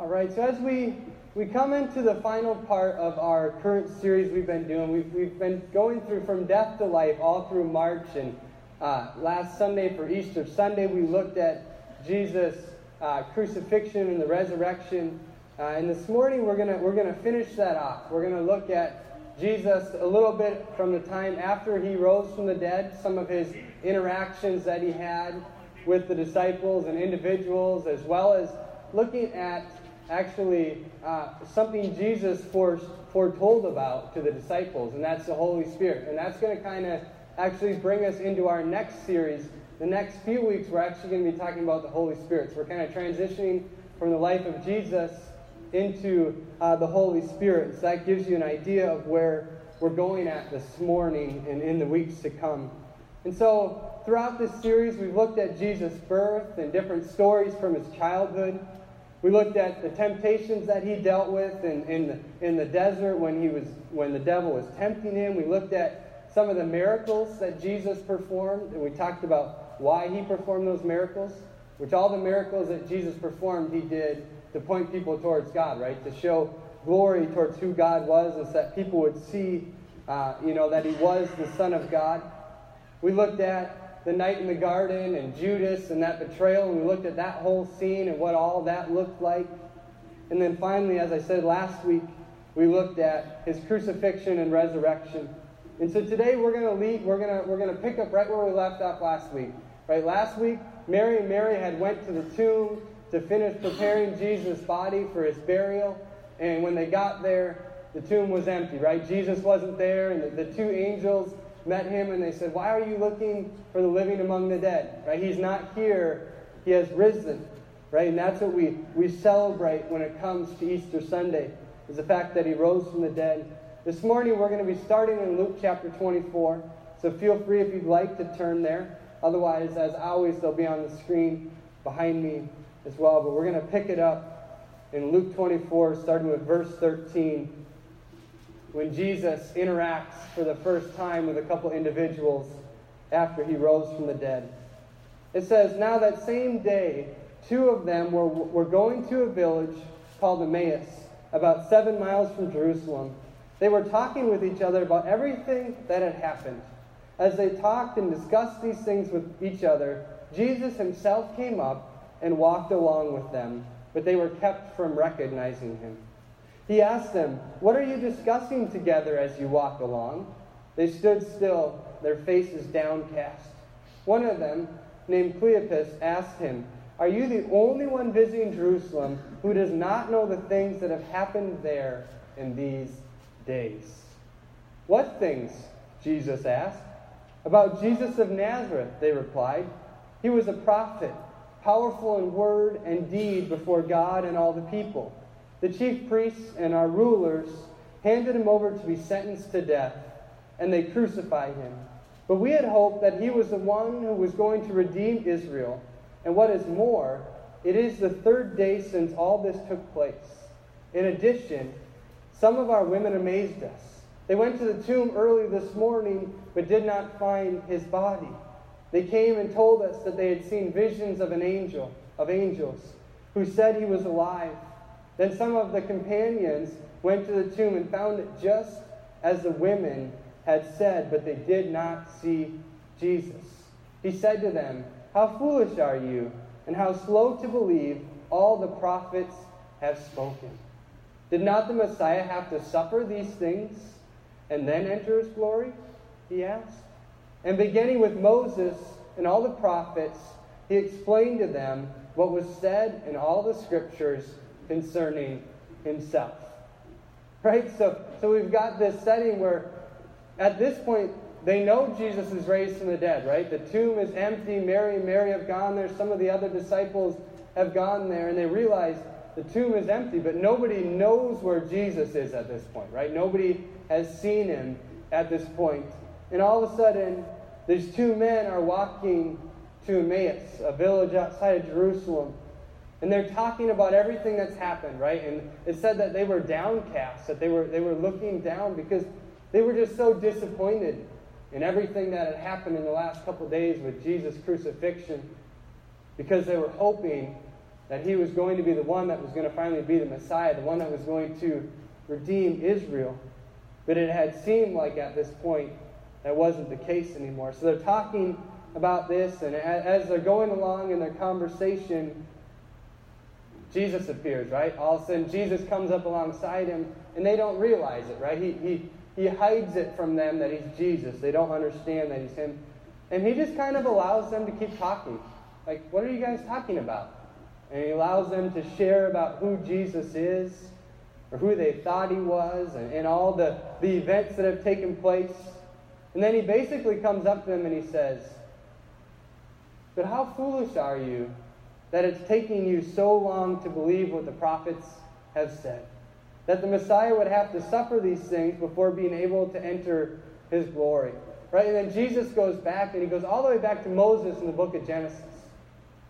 All right, so as we, we come into the final part of our current series we've been doing, we've, we've been going through from death to life all through March. And uh, last Sunday for Easter Sunday, we looked at Jesus' uh, crucifixion and the resurrection. Uh, and this morning, we're going we're gonna finish that off. We're going to look at Jesus a little bit from the time after he rose from the dead, some of his interactions that he had with the disciples and individuals, as well as looking at actually uh, something Jesus foretold about to the disciples, and that's the Holy Spirit. And that's going to kind of actually bring us into our next series. The next few weeks, we're actually going to be talking about the Holy Spirit. So we're kind of transitioning from the life of Jesus into uh, the Holy Spirit. So that gives you an idea of where we're going at this morning and in the weeks to come. And so throughout this series, we've looked at Jesus' birth and different stories from his childhood. We looked at the temptations that he dealt with in, in, the, in the desert when, he was, when the devil was tempting him. We looked at some of the miracles that Jesus performed, and we talked about why he performed those miracles, which all the miracles that Jesus performed, he did to point people towards God, right? To show glory towards who God was, and so that people would see, uh, you know, that he was the Son of God. We looked at the night in the garden and Judas and that betrayal, and we looked at that whole scene and what all that looked like. And then finally, as I said last week, we looked at his crucifixion and resurrection. And so today we're going to lead, we're going to we're going to pick up right where we left off last week. Right? Last week, Mary and Mary had went to the tomb to finish preparing Jesus' body for his burial. And when they got there, the tomb was empty, right? Jesus wasn't there, and the, the two angels met him and they said, Why are you looking for the living among the dead? Right? He's not here, he has risen. Right? And that's what we, we celebrate when it comes to Easter Sunday, is the fact that he rose from the dead. This morning we're going to be starting in Luke chapter 24. So feel free if you'd like to turn there. Otherwise, as always, they'll be on the screen behind me as well. But we're going to pick it up in Luke 24, starting with verse 13 when Jesus interacts for the first time with a couple individuals after he rose from the dead. It says, Now that same day, two of them were, were going to a village called Emmaus, about seven miles from Jerusalem. They were talking with each other about everything that had happened. As they talked and discussed these things with each other, Jesus himself came up and walked along with them, but they were kept from recognizing him. He asked them, What are you discussing together as you walk along? They stood still, their faces downcast. One of them, named Cleopas, asked him, Are you the only one visiting Jerusalem who does not know the things that have happened there in these days? What things? Jesus asked. About Jesus of Nazareth, they replied. He was a prophet, powerful in word and deed before God and all the people. The chief priests and our rulers handed him over to be sentenced to death, and they crucified him. But we had hoped that he was the one who was going to redeem Israel. And what is more, it is the third day since all this took place. In addition, some of our women amazed us. They went to the tomb early this morning, but did not find his body. They came and told us that they had seen visions of an angel, of angels, who said he was alive. Then some of the companions went to the tomb and found it just as the women had said, but they did not see Jesus. He said to them, How foolish are you, and how slow to believe all the prophets have spoken. Did not the Messiah have to suffer these things and then enter his glory? He asked. And beginning with Moses and all the prophets, he explained to them what was said in all the scriptures concerning himself. Right? So, so we've got this setting where at this point they know Jesus is raised from the dead, right? The tomb is empty. Mary Mary have gone there. Some of the other disciples have gone there, and they realize the tomb is empty, but nobody knows where Jesus is at this point, right? Nobody has seen him at this point. And all of a sudden, these two men are walking to Emmaus, a village outside of Jerusalem. And they're talking about everything that's happened, right? And it said that they were downcast, that they were, they were looking down because they were just so disappointed in everything that had happened in the last couple days with Jesus' crucifixion because they were hoping that he was going to be the one that was going to finally be the Messiah, the one that was going to redeem Israel. But it had seemed like at this point that wasn't the case anymore. So they're talking about this, and as they're going along in their conversation, Jesus appears, right? All of a sudden, Jesus comes up alongside him, and they don't realize it, right? He, he, he hides it from them that he's Jesus. They don't understand that he's him. And he just kind of allows them to keep talking. Like, what are you guys talking about? And he allows them to share about who Jesus is, or who they thought he was, and, and all the, the events that have taken place. And then he basically comes up to them and he says, But how foolish are you that it's taking you so long to believe what the prophets have said? That the Messiah would have to suffer these things before being able to enter his glory. Right? And then Jesus goes back and he goes all the way back to Moses in the book of Genesis.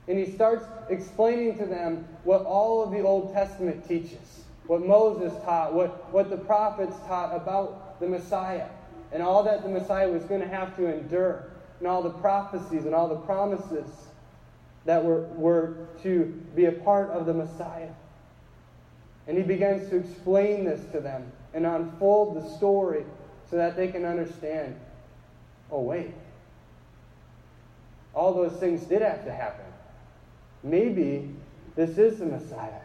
And he starts explaining to them what all of the Old Testament teaches, what Moses taught, what, what the prophets taught about the Messiah, and all that the Messiah was going to have to endure, and all the prophecies and all the promises that were, were to be a part of the Messiah. And he begins to explain this to them and unfold the story so that they can understand oh, wait, all those things did have to happen. Maybe this is the Messiah.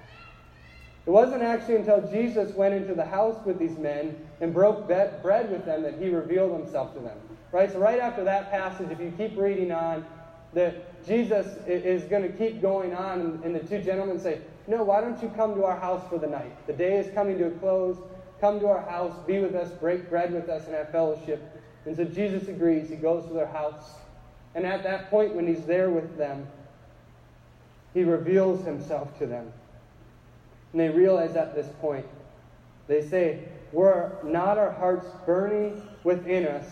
It wasn't actually until Jesus went into the house with these men and broke bread with them that he revealed himself to them. Right? So, right after that passage, if you keep reading on, that Jesus is going to keep going on, and the two gentlemen say, No, why don't you come to our house for the night? The day is coming to a close. Come to our house, be with us, break bread with us, and have fellowship. And so Jesus agrees. He goes to their house. And at that point, when he's there with them, he reveals himself to them. And they realize at this point, they say, Were not our hearts burning within us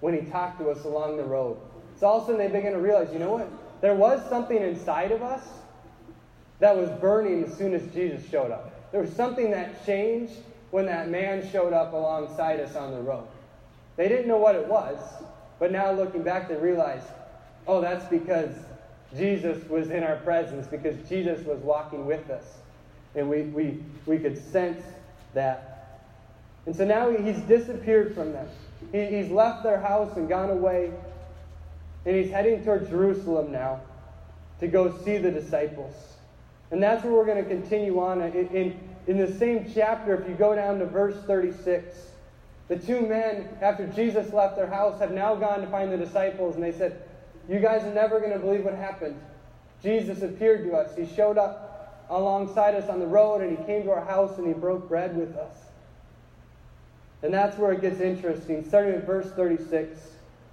when he talked to us along the road? So all of a sudden they begin to realize, you know what? There was something inside of us that was burning as soon as Jesus showed up. There was something that changed when that man showed up alongside us on the road. They didn't know what it was, but now looking back, they realize, oh, that's because Jesus was in our presence because Jesus was walking with us. And we, we, we could sense that. And so now he's disappeared from them. He, he's left their house and gone away. And he's heading toward Jerusalem now to go see the disciples. And that's where we're going to continue on. In, in, in the same chapter, if you go down to verse 36, the two men, after Jesus left their house, have now gone to find the disciples. And they said, you guys are never going to believe what happened. Jesus appeared to us. He showed up alongside us on the road and he came to our house and he broke bread with us. And that's where it gets interesting. Starting at verse 36.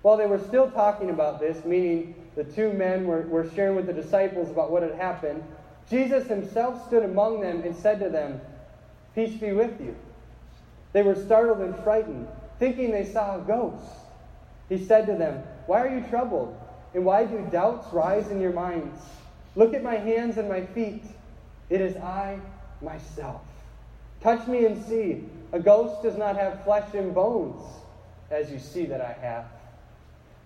While they were still talking about this, meaning the two men were, were sharing with the disciples about what had happened, Jesus himself stood among them and said to them, Peace be with you. They were startled and frightened, thinking they saw a ghost. He said to them, Why are you troubled? And why do doubts rise in your minds? Look at my hands and my feet. It is I myself. Touch me and see. A ghost does not have flesh and bones, as you see that I have.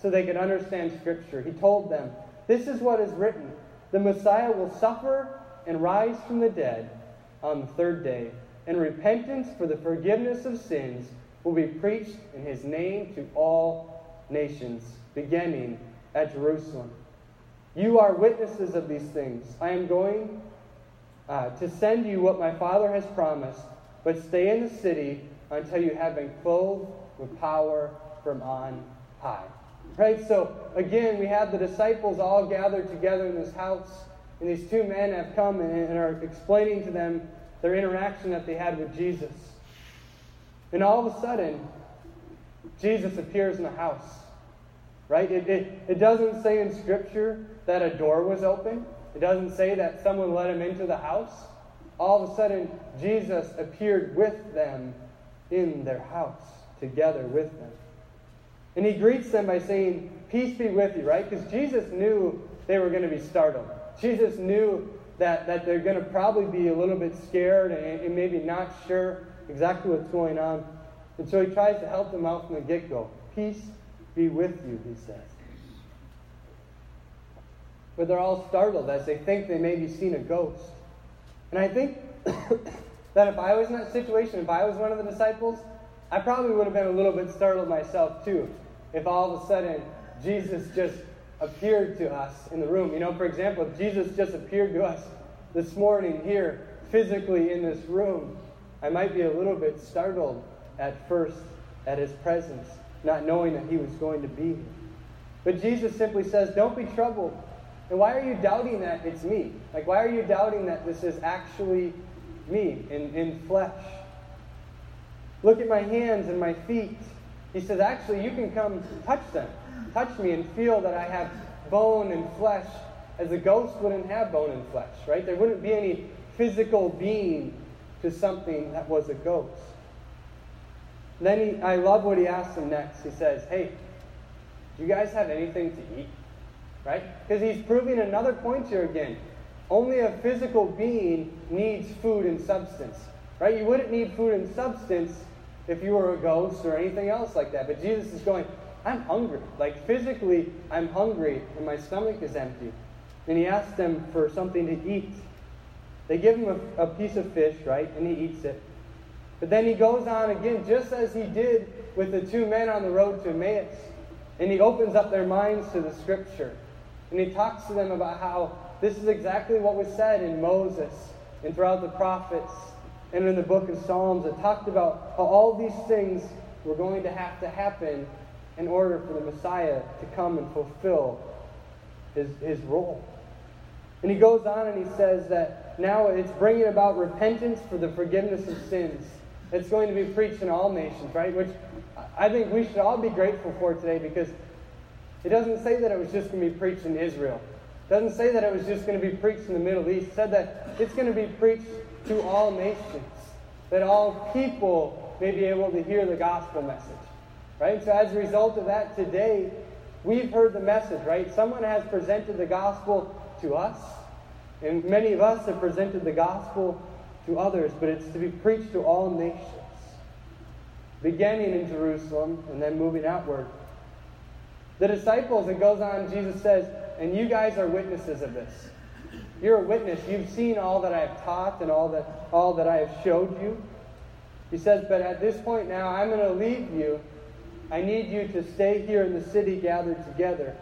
so they could understand Scripture. He told them, This is what is written the Messiah will suffer and rise from the dead on the third day, and repentance for the forgiveness of sins will be preached in his name to all nations, beginning at Jerusalem. You are witnesses of these things. I am going uh, to send you what my Father has promised, but stay in the city until you have been clothed with power from on high. Right? So, again, we have the disciples all gathered together in this house, and these two men have come and, are explaining to them their interaction that they had with Jesus. And all of a sudden, Jesus appears in the house. Right? It, it, it doesn't say in Scripture that a door was open. It doesn't say that someone let him into the house. All of a sudden, Jesus appeared with them in their house, together with them. And he greets them by saying, Peace be with you, right? Because Jesus knew they were going to be startled. Jesus knew that, that they're going to probably be a little bit scared and, and maybe not sure exactly what's going on. And so he tries to help them out from the get go. Peace be with you, he says. But they're all startled as they think they may be seeing a ghost. And I think that if I was in that situation, if I was one of the disciples, I probably would have been a little bit startled myself too. If all of a sudden Jesus just appeared to us in the room. You know, for example, if Jesus just appeared to us this morning here, physically in this room, I might be a little bit startled at first at his presence, not knowing that he was going to be here. But Jesus simply says, Don't be troubled. And why are you doubting that it's me? Like, why are you doubting that this is actually me in, in flesh? Look at my hands and my feet. He says, Actually, you can come touch them. Touch me and feel that I have bone and flesh, as a ghost wouldn't have bone and flesh, right? There wouldn't be any physical being to something that was a ghost. Then he, I love what he asks them next. He says, Hey, do you guys have anything to eat? Right? Because he's proving another point here again. Only a physical being needs food and substance. Right? You wouldn't need food and substance if you were a ghost or anything else like that. But Jesus is going, I'm hungry. Like physically, I'm hungry and my stomach is empty. And he asks them for something to eat. They give him a, a piece of fish, right? And he eats it. But then he goes on again, just as he did with the two men on the road to Emmaus. And he opens up their minds to the scripture. And he talks to them about how this is exactly what was said in Moses and throughout the prophets and in the book of Psalms. It talked about how all these things were going to have to happen in order for the Messiah to come and fulfill his, his role. And he goes on and he says that now it's bringing about repentance for the forgiveness of sins. It's going to be preached in all nations, right? Which I think we should all be grateful for today because it doesn't say that it was just going to be preached in Israel. It doesn't say that it was just going to be preached in the Middle East. It said that it's going to be preached to all nations, that all people may be able to hear the gospel message. Right? So as a result of that, today we've heard the message, right? Someone has presented the gospel to us, and many of us have presented the gospel to others, but it's to be preached to all nations, beginning in Jerusalem and then moving outward. The disciples, it goes on, Jesus says, and you guys are witnesses of this. You're a witness. You've seen all that I have taught and all that, all that I have showed you. He says, but at this point now, I'm going to leave you I need you to stay here in the city gathered together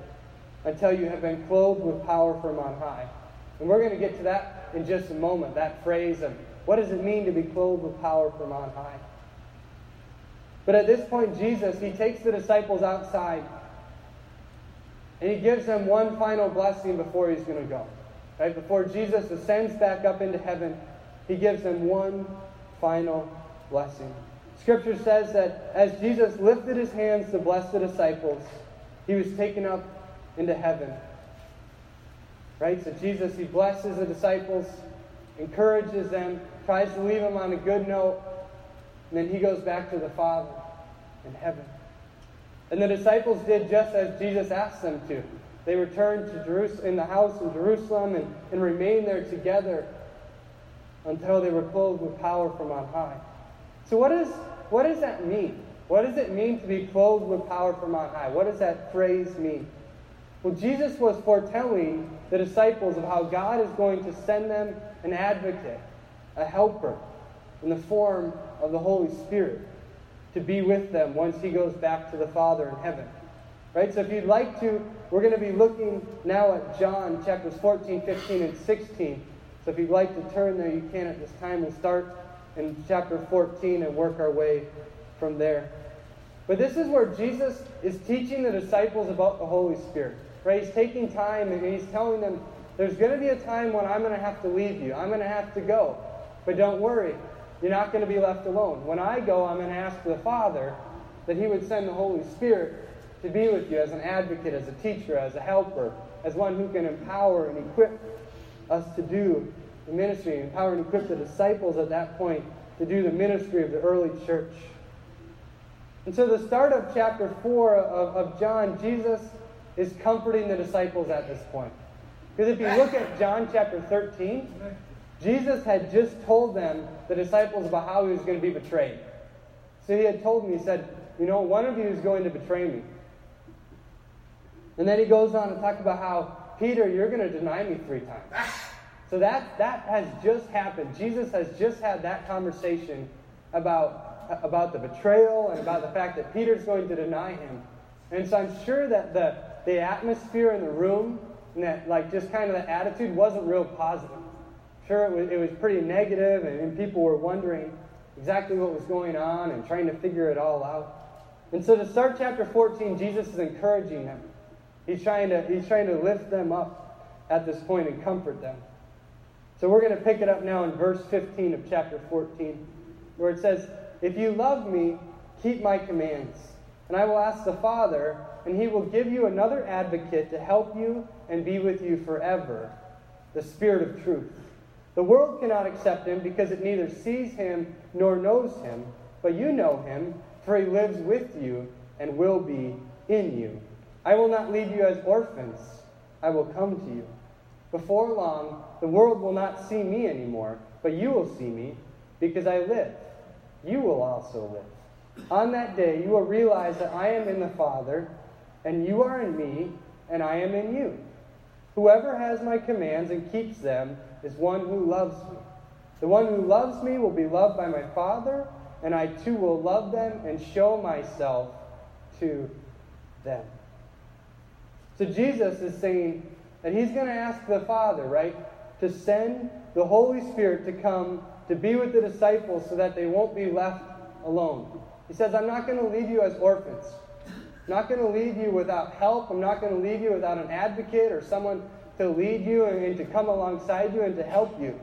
until you have been clothed with power from on high. And we're going to get to that in just a moment, that phrase of what does it mean to be clothed with power from on high? But at this point, Jesus, he takes the disciples outside and he gives them one final blessing before he's going to go. Right? Before Jesus ascends back up into heaven, he gives them one final blessing. Scripture says that as Jesus lifted his hands to bless the disciples, he was taken up into heaven. Right? So Jesus, he blesses the disciples, encourages them, tries to leave them on a good note, and then he goes back to the Father in heaven. And the disciples did just as Jesus asked them to. They returned to Jerusalem, in the house in Jerusalem and, and remained there together until they were clothed with power from on high. So, what is what does that mean? What does it mean to be clothed with power from on high? What does that phrase mean? Well, Jesus was foretelling the disciples of how God is going to send them an advocate, a helper, in the form of the Holy Spirit to be with them once he goes back to the Father in heaven. Right? So if you'd like to, we're going to be looking now at John chapters 14, 15, and 16. So if you'd like to turn there, you can at this time. We'll start in chapter 14 and work our way from there. But this is where Jesus is teaching the disciples about the Holy Spirit. Right? He's taking time and he's telling them, there's going to be a time when I'm going to have to leave you. I'm going to have to go. But don't worry, you're not going to be left alone. When I go, I'm going to ask the Father that He would send the Holy Spirit to be with you as an advocate, as a teacher, as a helper, as one who can empower and equip us to do the ministry, empower and equip the disciples at that point to do the ministry of the early church. And so, the start of chapter 4 of, of John, Jesus is comforting the disciples at this point. Because if you look at John chapter 13, Jesus had just told them, the disciples, about how he was going to be betrayed. So he had told them, he said, You know, one of you is going to betray me. And then he goes on to talk about how, Peter, you're going to deny me three times. So that, that has just happened. Jesus has just had that conversation about, about the betrayal and about the fact that Peter's going to deny him. And so I'm sure that the, the atmosphere in the room and that, like, just kind of the attitude wasn't real positive. Sure, it was, it was pretty negative, and, and people were wondering exactly what was going on and trying to figure it all out. And so to start chapter 14, Jesus is encouraging them. He's trying to, he's trying to lift them up at this point and comfort them. So we're going to pick it up now in verse 15 of chapter 14, where it says, If you love me, keep my commands. And I will ask the Father, and he will give you another advocate to help you and be with you forever the Spirit of truth. The world cannot accept him because it neither sees him nor knows him, but you know him, for he lives with you and will be in you. I will not leave you as orphans, I will come to you. Before long, the world will not see me anymore, but you will see me because I live. You will also live. On that day, you will realize that I am in the Father, and you are in me, and I am in you. Whoever has my commands and keeps them is one who loves me. The one who loves me will be loved by my Father, and I too will love them and show myself to them. So Jesus is saying that he's going to ask the Father, right, to send the Holy Spirit to come to be with the disciples so that they won't be left alone. He says, I'm not going to leave you as orphans. I'm not going to leave you without help. I'm not going to leave you without an advocate or someone to lead you and to come alongside you and to help you.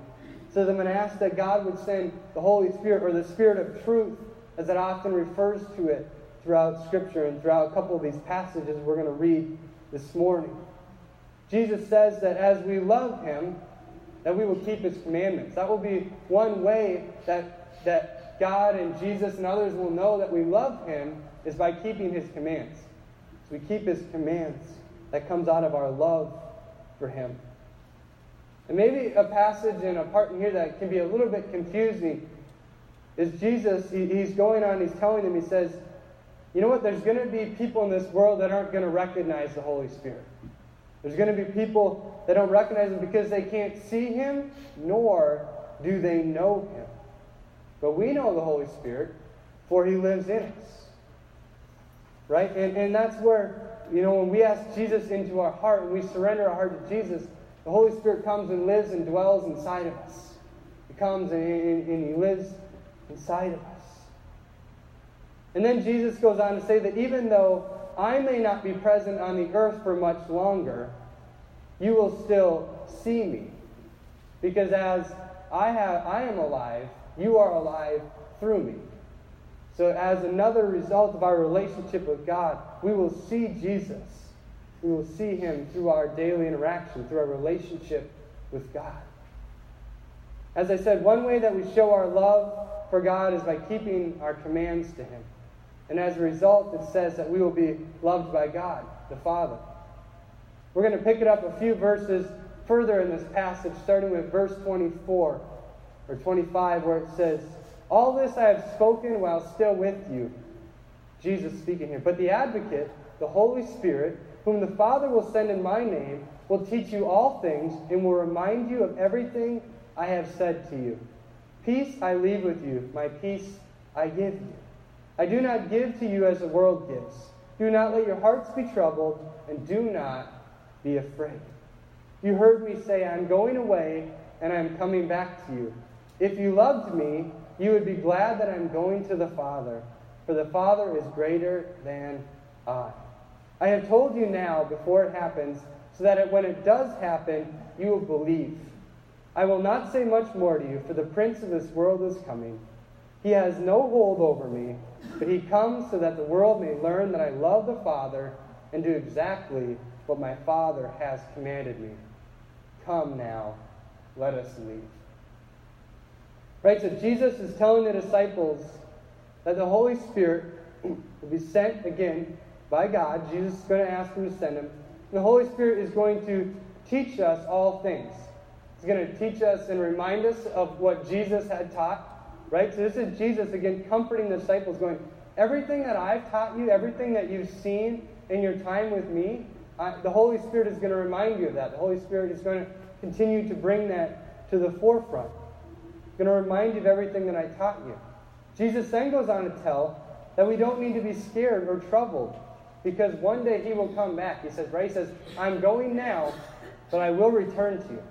So I'm going to ask that God would send the Holy Spirit or the Spirit of truth, as it often refers to it throughout Scripture and throughout a couple of these passages we're going to read this morning. Jesus says that as we love Him, that we will keep His commandments. That will be one way that, that God and Jesus and others will know that we love Him is by keeping His commands. So we keep His commands. That comes out of our love for Him. And maybe a passage and a part in here that can be a little bit confusing is Jesus, he, he's going on, he's telling them, he says, you know what, there's going to be people in this world that aren't going to recognize the Holy Spirit. There's going to be people that don't recognize him because they can't see him, nor do they know him. But we know the Holy Spirit, for he lives in us. Right? And, and that's where, you know, when we ask Jesus into our heart, when we surrender our heart to Jesus, the Holy Spirit comes and lives and dwells inside of us. He comes and, and, and he lives inside of us. And then Jesus goes on to say that even though I may not be present on the earth for much longer, you will still see me. Because as I, have, I am alive, you are alive through me. So, as another result of our relationship with God, we will see Jesus. We will see him through our daily interaction, through our relationship with God. As I said, one way that we show our love for God is by keeping our commands to him. And as a result, it says that we will be loved by God, the Father. We're going to pick it up a few verses further in this passage, starting with verse 24 or 25, where it says, All this I have spoken while still with you. Jesus speaking here. But the advocate, the Holy Spirit, whom the Father will send in my name, will teach you all things and will remind you of everything I have said to you. Peace I leave with you, my peace I give you. I do not give to you as the world gives. Do not let your hearts be troubled, and do not be afraid. You heard me say, I'm going away, and I'm coming back to you. If you loved me, you would be glad that I'm going to the Father, for the Father is greater than I. I have told you now before it happens, so that when it does happen, you will believe. I will not say much more to you, for the prince of this world is coming. He has no hold over me, but he comes so that the world may learn that I love the Father and do exactly what my Father has commanded me. Come now, let us leave. Right? So Jesus is telling the disciples that the Holy Spirit will be sent again by God. Jesus is going to ask him to send him. And the Holy Spirit is going to teach us all things. He's going to teach us and remind us of what Jesus had taught. Right? So this is Jesus again comforting the disciples, going, Everything that I've taught you, everything that you've seen in your time with me, I, the Holy Spirit is going to remind you of that. The Holy Spirit is going to continue to bring that to the forefront. Going to remind you of everything that I taught you. Jesus then goes on to tell that we don't need to be scared or troubled because one day he will come back. He says, right? He says, I'm going now, but I will return to you.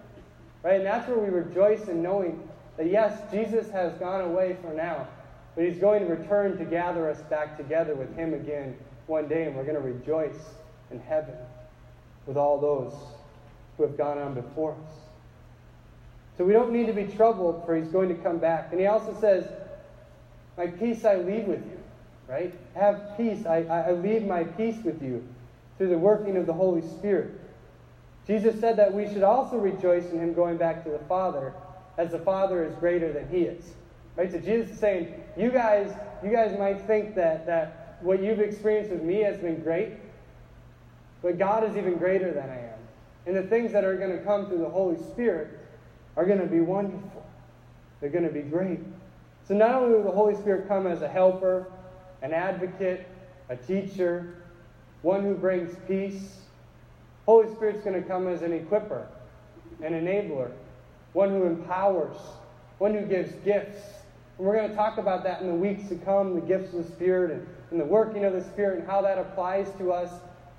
Right? And that's where we rejoice in knowing that yes, Jesus has gone away for now, but he's going to return to gather us back together with him again one day, and we're going to rejoice in heaven with all those who have gone on before us. So we don't need to be troubled, for he's going to come back. And he also says, My peace I leave with you, right? Have peace. I, I leave my peace with you through the working of the Holy Spirit. Jesus said that we should also rejoice in him going back to the Father, as the Father is greater than he is. Right? So Jesus is saying, you guys, you guys might think that, that what you've experienced with me has been great, but God is even greater than I am. And the things that are going to come through the Holy Spirit are going to be wonderful. They're going to be great. So not only will the Holy Spirit come as a helper, an advocate, a teacher, one who brings peace, Holy Spirit's going to come as an equiper, an enabler, one who empowers, one who gives gifts. And we're going to talk about that in the weeks to come, the gifts of the Spirit and, and the working of the Spirit and how that applies to us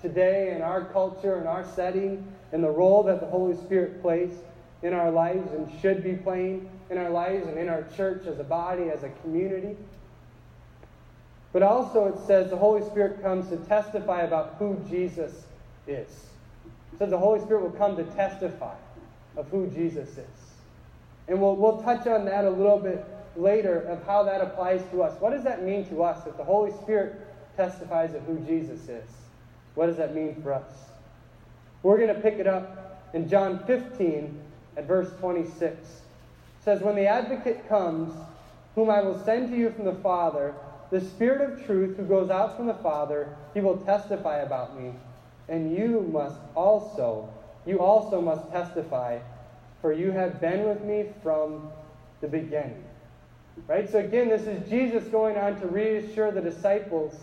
today in our culture and our setting and the role that the Holy Spirit plays in our lives and should be playing in our lives and in our church as a body, as a community. But also it says the Holy Spirit comes to testify about who Jesus is. It says the Holy Spirit will come to testify of who Jesus is. And we'll, we'll touch on that a little bit later of how that applies to us. What does that mean to us if the Holy Spirit testifies of who Jesus is? What does that mean for us? We're going to pick it up in John 15 at verse 26. It says, When the advocate comes, whom I will send to you from the Father, the Spirit of truth who goes out from the Father, he will testify about me. And you must also, you also must testify, for you have been with me from the beginning. Right? So again, this is Jesus going on to reassure the disciples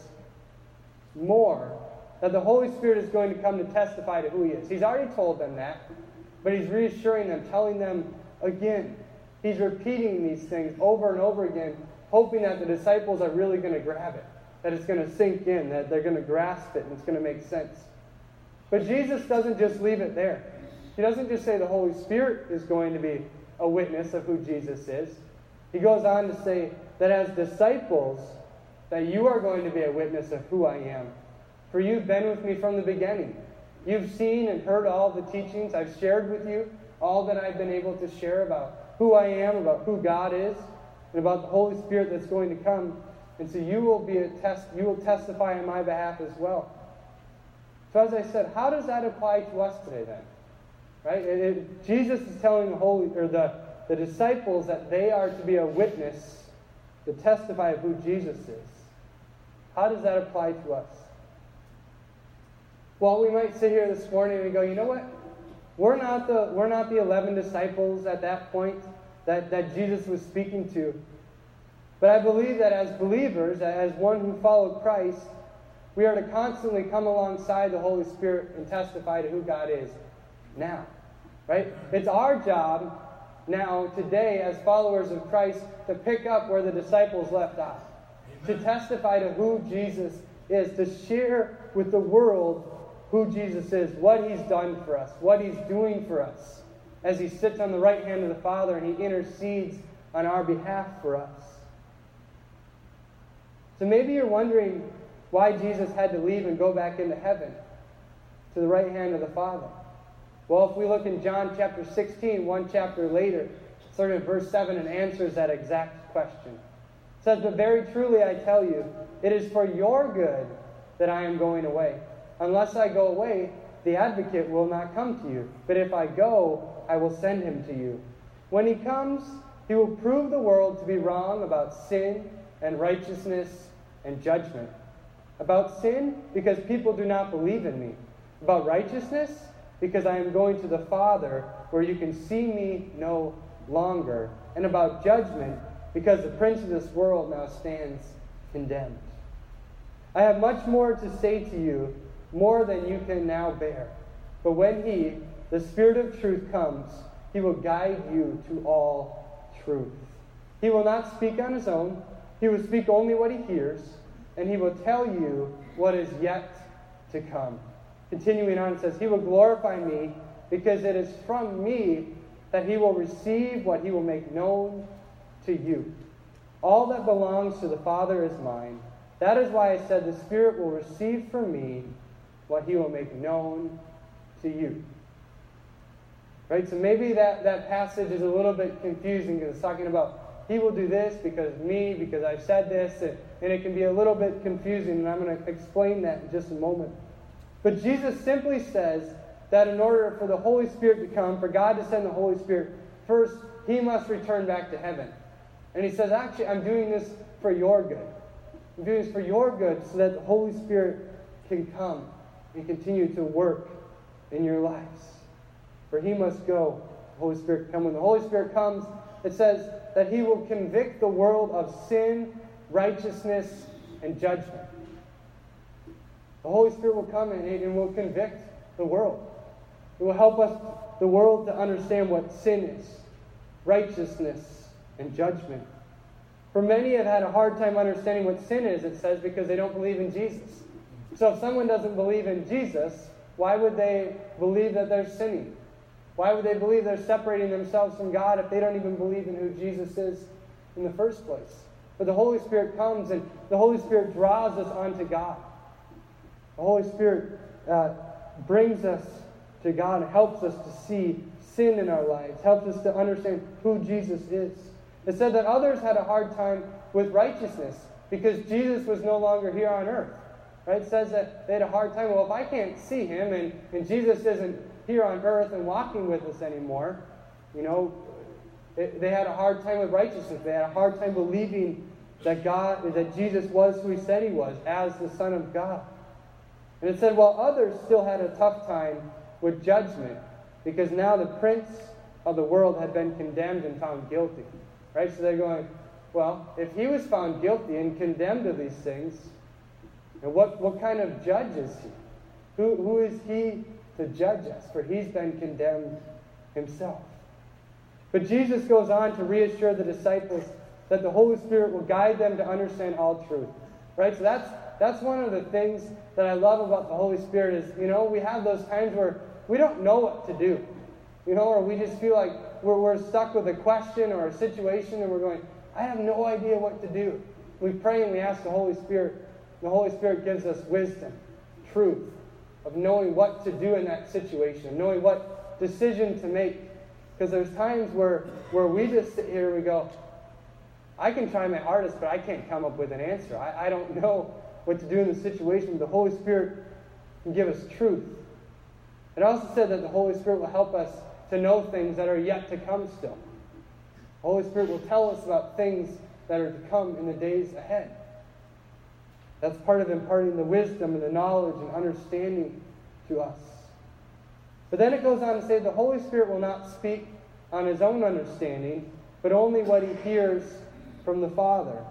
more that the Holy Spirit is going to come to testify to who He is. He's already told them that, but He's reassuring them, telling them again. He's repeating these things over and over again, hoping that the disciples are really going to grab it, that it's going to sink in, that they're going to grasp it, and it's going to make sense. But Jesus doesn't just leave it there. He doesn't just say the Holy Spirit is going to be a witness of who Jesus is. He goes on to say that as disciples, that you are going to be a witness of who I am for you've been with me from the beginning. You've seen and heard all the teachings. I've shared with you all that I've been able to share about who I am, about who God is, and about the Holy Spirit that's going to come. And so you will be a test you will testify on my behalf as well. So as I said, how does that apply to us today then? Right? It, it, Jesus is telling the holy or the, the disciples that they are to be a witness to testify of who Jesus is. How does that apply to us? Well, we might sit here this morning and go, you know what? We're not the, we're not the 11 disciples at that point that, that Jesus was speaking to. But I believe that as believers, as one who followed Christ, we are to constantly come alongside the Holy Spirit and testify to who God is now. Right? It's our job now, today, as followers of Christ, to pick up where the disciples left off. To testify to who Jesus is, to share with the world who Jesus is, what he's done for us, what he's doing for us, as he sits on the right hand of the Father and he intercedes on our behalf for us. So maybe you're wondering why Jesus had to leave and go back into heaven to the right hand of the Father. Well, if we look in John chapter 16, one chapter later, starting at verse 7, and answers that exact question. It says, But very truly I tell you, it is for your good that I am going away. Unless I go away, the advocate will not come to you. But if I go, I will send him to you. When he comes, he will prove the world to be wrong about sin and righteousness and judgment. About sin, because people do not believe in me. About righteousness, because I am going to the Father, where you can see me no longer. And about judgment, because the prince of this world now stands condemned. I have much more to say to you, more than you can now bear. But when he, the Spirit of truth, comes, he will guide you to all truth. He will not speak on his own, he will speak only what he hears, and he will tell you what is yet to come. Continuing on, says, He will glorify me because it is from me that he will receive what he will make known to you. All that belongs to the Father is mine. That is why I said, The Spirit will receive from me what he will make known to you. Right? So maybe that, that passage is a little bit confusing because it's talking about he will do this because me, because I've said this, and, and it can be a little bit confusing, and I'm going to explain that in just a moment. But Jesus simply says that in order for the Holy Spirit to come, for God to send the Holy Spirit, first, he must return back to heaven. And he says, actually, I'm doing this for your good. I'm doing this for your good so that the Holy Spirit can come and continue to work in your lives. For he must go, the Holy Spirit come. When the Holy Spirit comes, it says that he will convict the world of sin, righteousness, and judgment. The Holy Spirit will come and, and will convict the world. It will help us, the world, to understand what sin is, righteousness, and judgment. For many have had a hard time understanding what sin is, it says, because they don't believe in Jesus. So if someone doesn't believe in Jesus, why would they believe that they're sinning? Why would they believe they're separating themselves from God if they don't even believe in who Jesus is in the first place? But the Holy Spirit comes and the Holy Spirit draws us onto God. The Holy Spirit uh, brings us to God helps us to see sin in our lives, helps us to understand who Jesus is. It said that others had a hard time with righteousness because Jesus was no longer here on earth. Right? It says that they had a hard time. Well, if I can't see him and, and Jesus isn't here on earth and walking with us anymore, you know, it, they had a hard time with righteousness. They had a hard time believing that God, that Jesus was who he said he was, as the Son of God. And it said, while others still had a tough time with judgment, because now the prince of the world had been condemned and found guilty. Right? So they're going, well, if he was found guilty and condemned of these things, what, what kind of judge is he? Who, who is he to judge us? For he's been condemned himself. But Jesus goes on to reassure the disciples that the Holy Spirit will guide them to understand all truth. Right? So that's that's one of the things that I love about the Holy Spirit is, you know, we have those times where we don't know what to do. You know, or we just feel like we're, we're stuck with a question or a situation and we're going, I have no idea what to do. We pray and we ask the Holy Spirit. The Holy Spirit gives us wisdom, truth, of knowing what to do in that situation, knowing what decision to make. Because there's times where, where we just sit here and we go, I can try my hardest, but I can't come up with an answer. I, I don't know what to do in the situation. The Holy Spirit can give us truth. It also said that the Holy Spirit will help us to know things that are yet to come still. The Holy Spirit will tell us about things that are to come in the days ahead. That's part of imparting the wisdom and the knowledge and understanding to us. But then it goes on to say the Holy Spirit will not speak on his own understanding, but only what he hears from the Father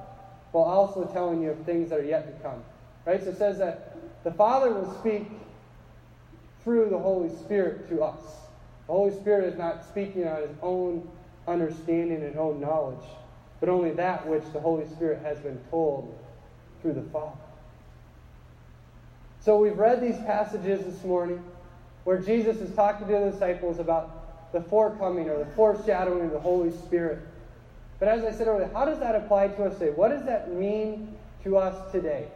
while also telling you of things that are yet to come. Right? So it says that the Father will speak through the Holy Spirit to us. The Holy Spirit is not speaking on his own understanding and own knowledge, but only that which the Holy Spirit has been told through the Father. So we've read these passages this morning where Jesus is talking to the disciples about the forecoming or the foreshadowing of the Holy Spirit. But as I said earlier, how does that apply to us today? What does that mean to us today?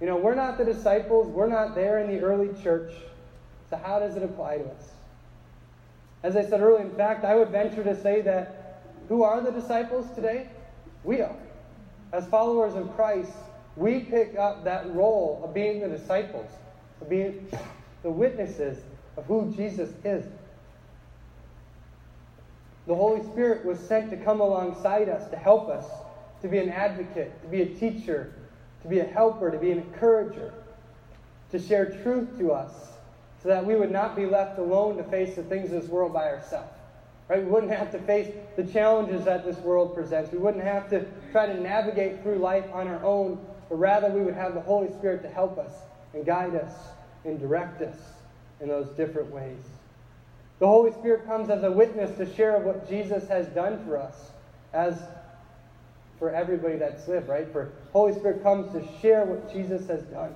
You know, we're not the disciples, we're not there in the early church. So, how does it apply to us? As I said earlier, in fact, I would venture to say that who are the disciples today? We are. As followers of Christ, we pick up that role of being the disciples, of being the witnesses of who Jesus is. The Holy Spirit was sent to come alongside us, to help us, to be an advocate, to be a teacher, to be a helper, to be an encourager, to share truth to us, so that we would not be left alone to face the things of this world by ourselves. Right? We wouldn't have to face the challenges that this world presents. We wouldn't have to try to navigate through life on our own, but rather we would have the Holy Spirit to help us and guide us and direct us in those different ways. The Holy Spirit comes as a witness to share what Jesus has done for us, as for everybody that's lived, right? For Holy Spirit comes to share what Jesus has done.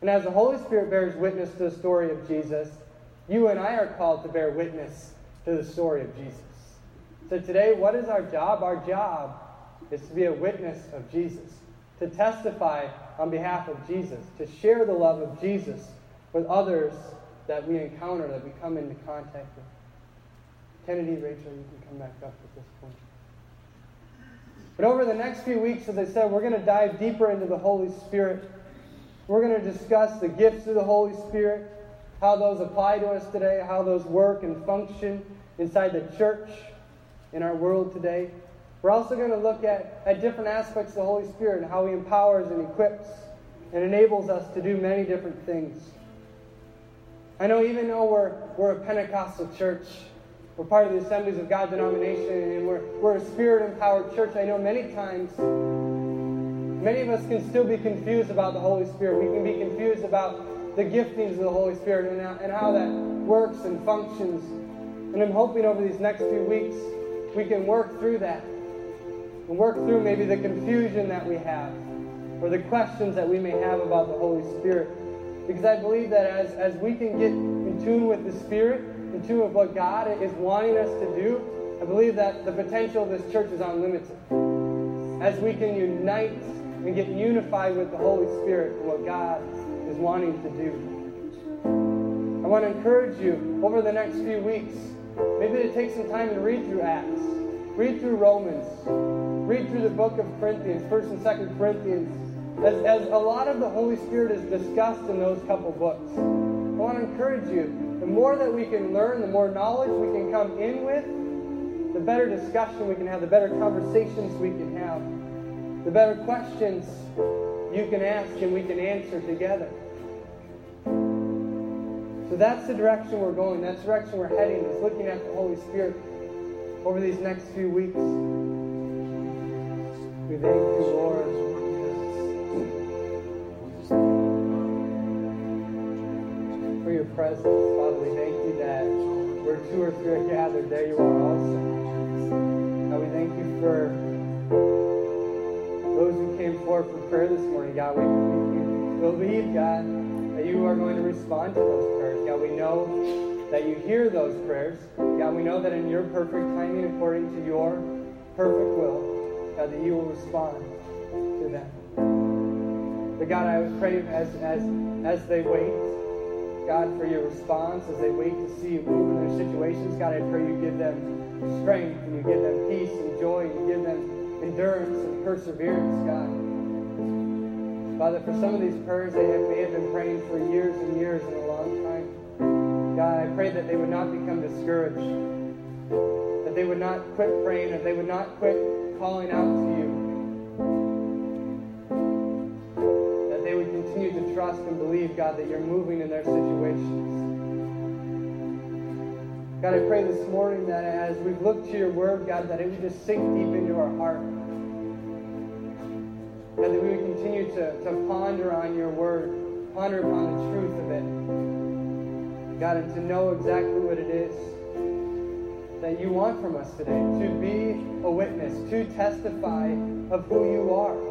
And as the Holy Spirit bears witness to the story of Jesus, you and I are called to bear witness to the story of Jesus. So today, what is our job? Our job is to be a witness of Jesus, to testify on behalf of Jesus, to share the love of Jesus with others that we encounter, that we come into contact with. Kennedy, Rachel, you can come back up at this point. But over the next few weeks, as I said, we're going to dive deeper into the Holy Spirit. We're going to discuss the gifts of the Holy Spirit, how those apply to us today, how those work and function inside the church in our world today. We're also going to look at, at different aspects of the Holy Spirit and how He empowers and equips and enables us to do many different things. I know even though we're, we're a Pentecostal church, we're part of the Assemblies of God denomination, and we're, we're a spirit empowered church, I know many times many of us can still be confused about the Holy Spirit. We can be confused about the giftings of the Holy Spirit and how, and how that works and functions. And I'm hoping over these next few weeks we can work through that and work through maybe the confusion that we have or the questions that we may have about the Holy Spirit. Because I believe that as, as we can get in tune with the Spirit, in tune with what God is wanting us to do, I believe that the potential of this church is unlimited. As we can unite and get unified with the Holy Spirit and what God is wanting to do. I want to encourage you over the next few weeks, maybe to take some time and read through Acts, read through Romans, read through the book of Corinthians, 1st and 2nd Corinthians, as, as a lot of the Holy Spirit is discussed in those couple books. I want to encourage you the more that we can learn, the more knowledge we can come in with, the better discussion we can have, the better conversations we can have, the better questions you can ask and we can answer together. So that's the direction we're going. That's the direction we're heading, is looking at the Holy Spirit over these next few weeks. We thank you, Lord. Your presence. Father, we thank you that where two or three are gathered, there you are also. God, we thank you for those who came forward for prayer this morning. God, we, we, we believe, God, that you are going to respond to those prayers. God, we know that you hear those prayers. God, we know that in your perfect timing, according to your perfect will, God, that you will respond to them. But God, I would pray as as as they wait, God, for your response as they wait to see you move in their situations. God, I pray you give them strength and you give them peace and joy and you give them endurance and perseverance, God. Father, for some of these prayers they have, may have been praying for years and years and a long time. God, I pray that they would not become discouraged, that they would not quit praying, that they would not quit calling out to you. Trust and believe, God, that you're moving in their situations. God, I pray this morning that as we've looked to your word, God, that it would just sink deep into our heart. God, that we would continue to, to ponder on your word, ponder upon the truth of it. God, and to know exactly what it is that you want from us today, to be a witness, to testify of who you are.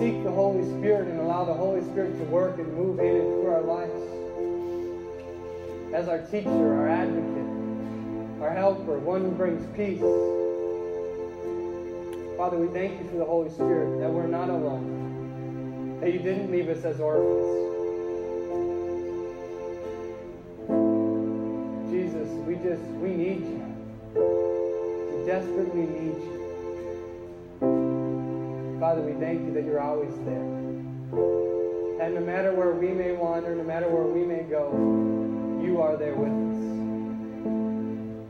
Seek the Holy Spirit and allow the Holy Spirit to work and move in and through our lives. As our teacher, our advocate, our helper, one who brings peace. Father, we thank you for the Holy Spirit, that we're not alone, that you didn't leave us as orphans. Jesus, we just, we need you. We desperately need you. Father, we thank you that you're always there. And no matter where we may wander, no matter where we may go, you are there with us.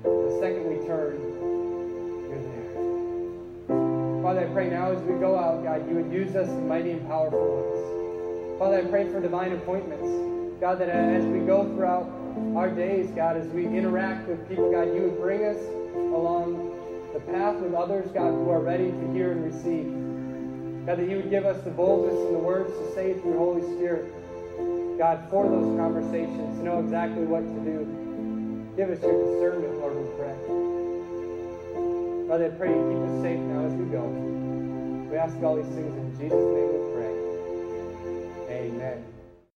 The second we turn, you're there. Father, I pray now as we go out, God, you would use us in mighty and powerful ways. Father, I pray for divine appointments. God, that as we go throughout our days, God, as we interact with people, God, you would bring us along the path with others, God, who are ready to hear and receive. God, that you would give us the boldness and the words to say through Holy Spirit. God, for those conversations, to know exactly what to do. Give us your discernment, Lord, we pray. Father, I pray you keep us safe now as we go. We ask all these things in Jesus' name we pray. Amen.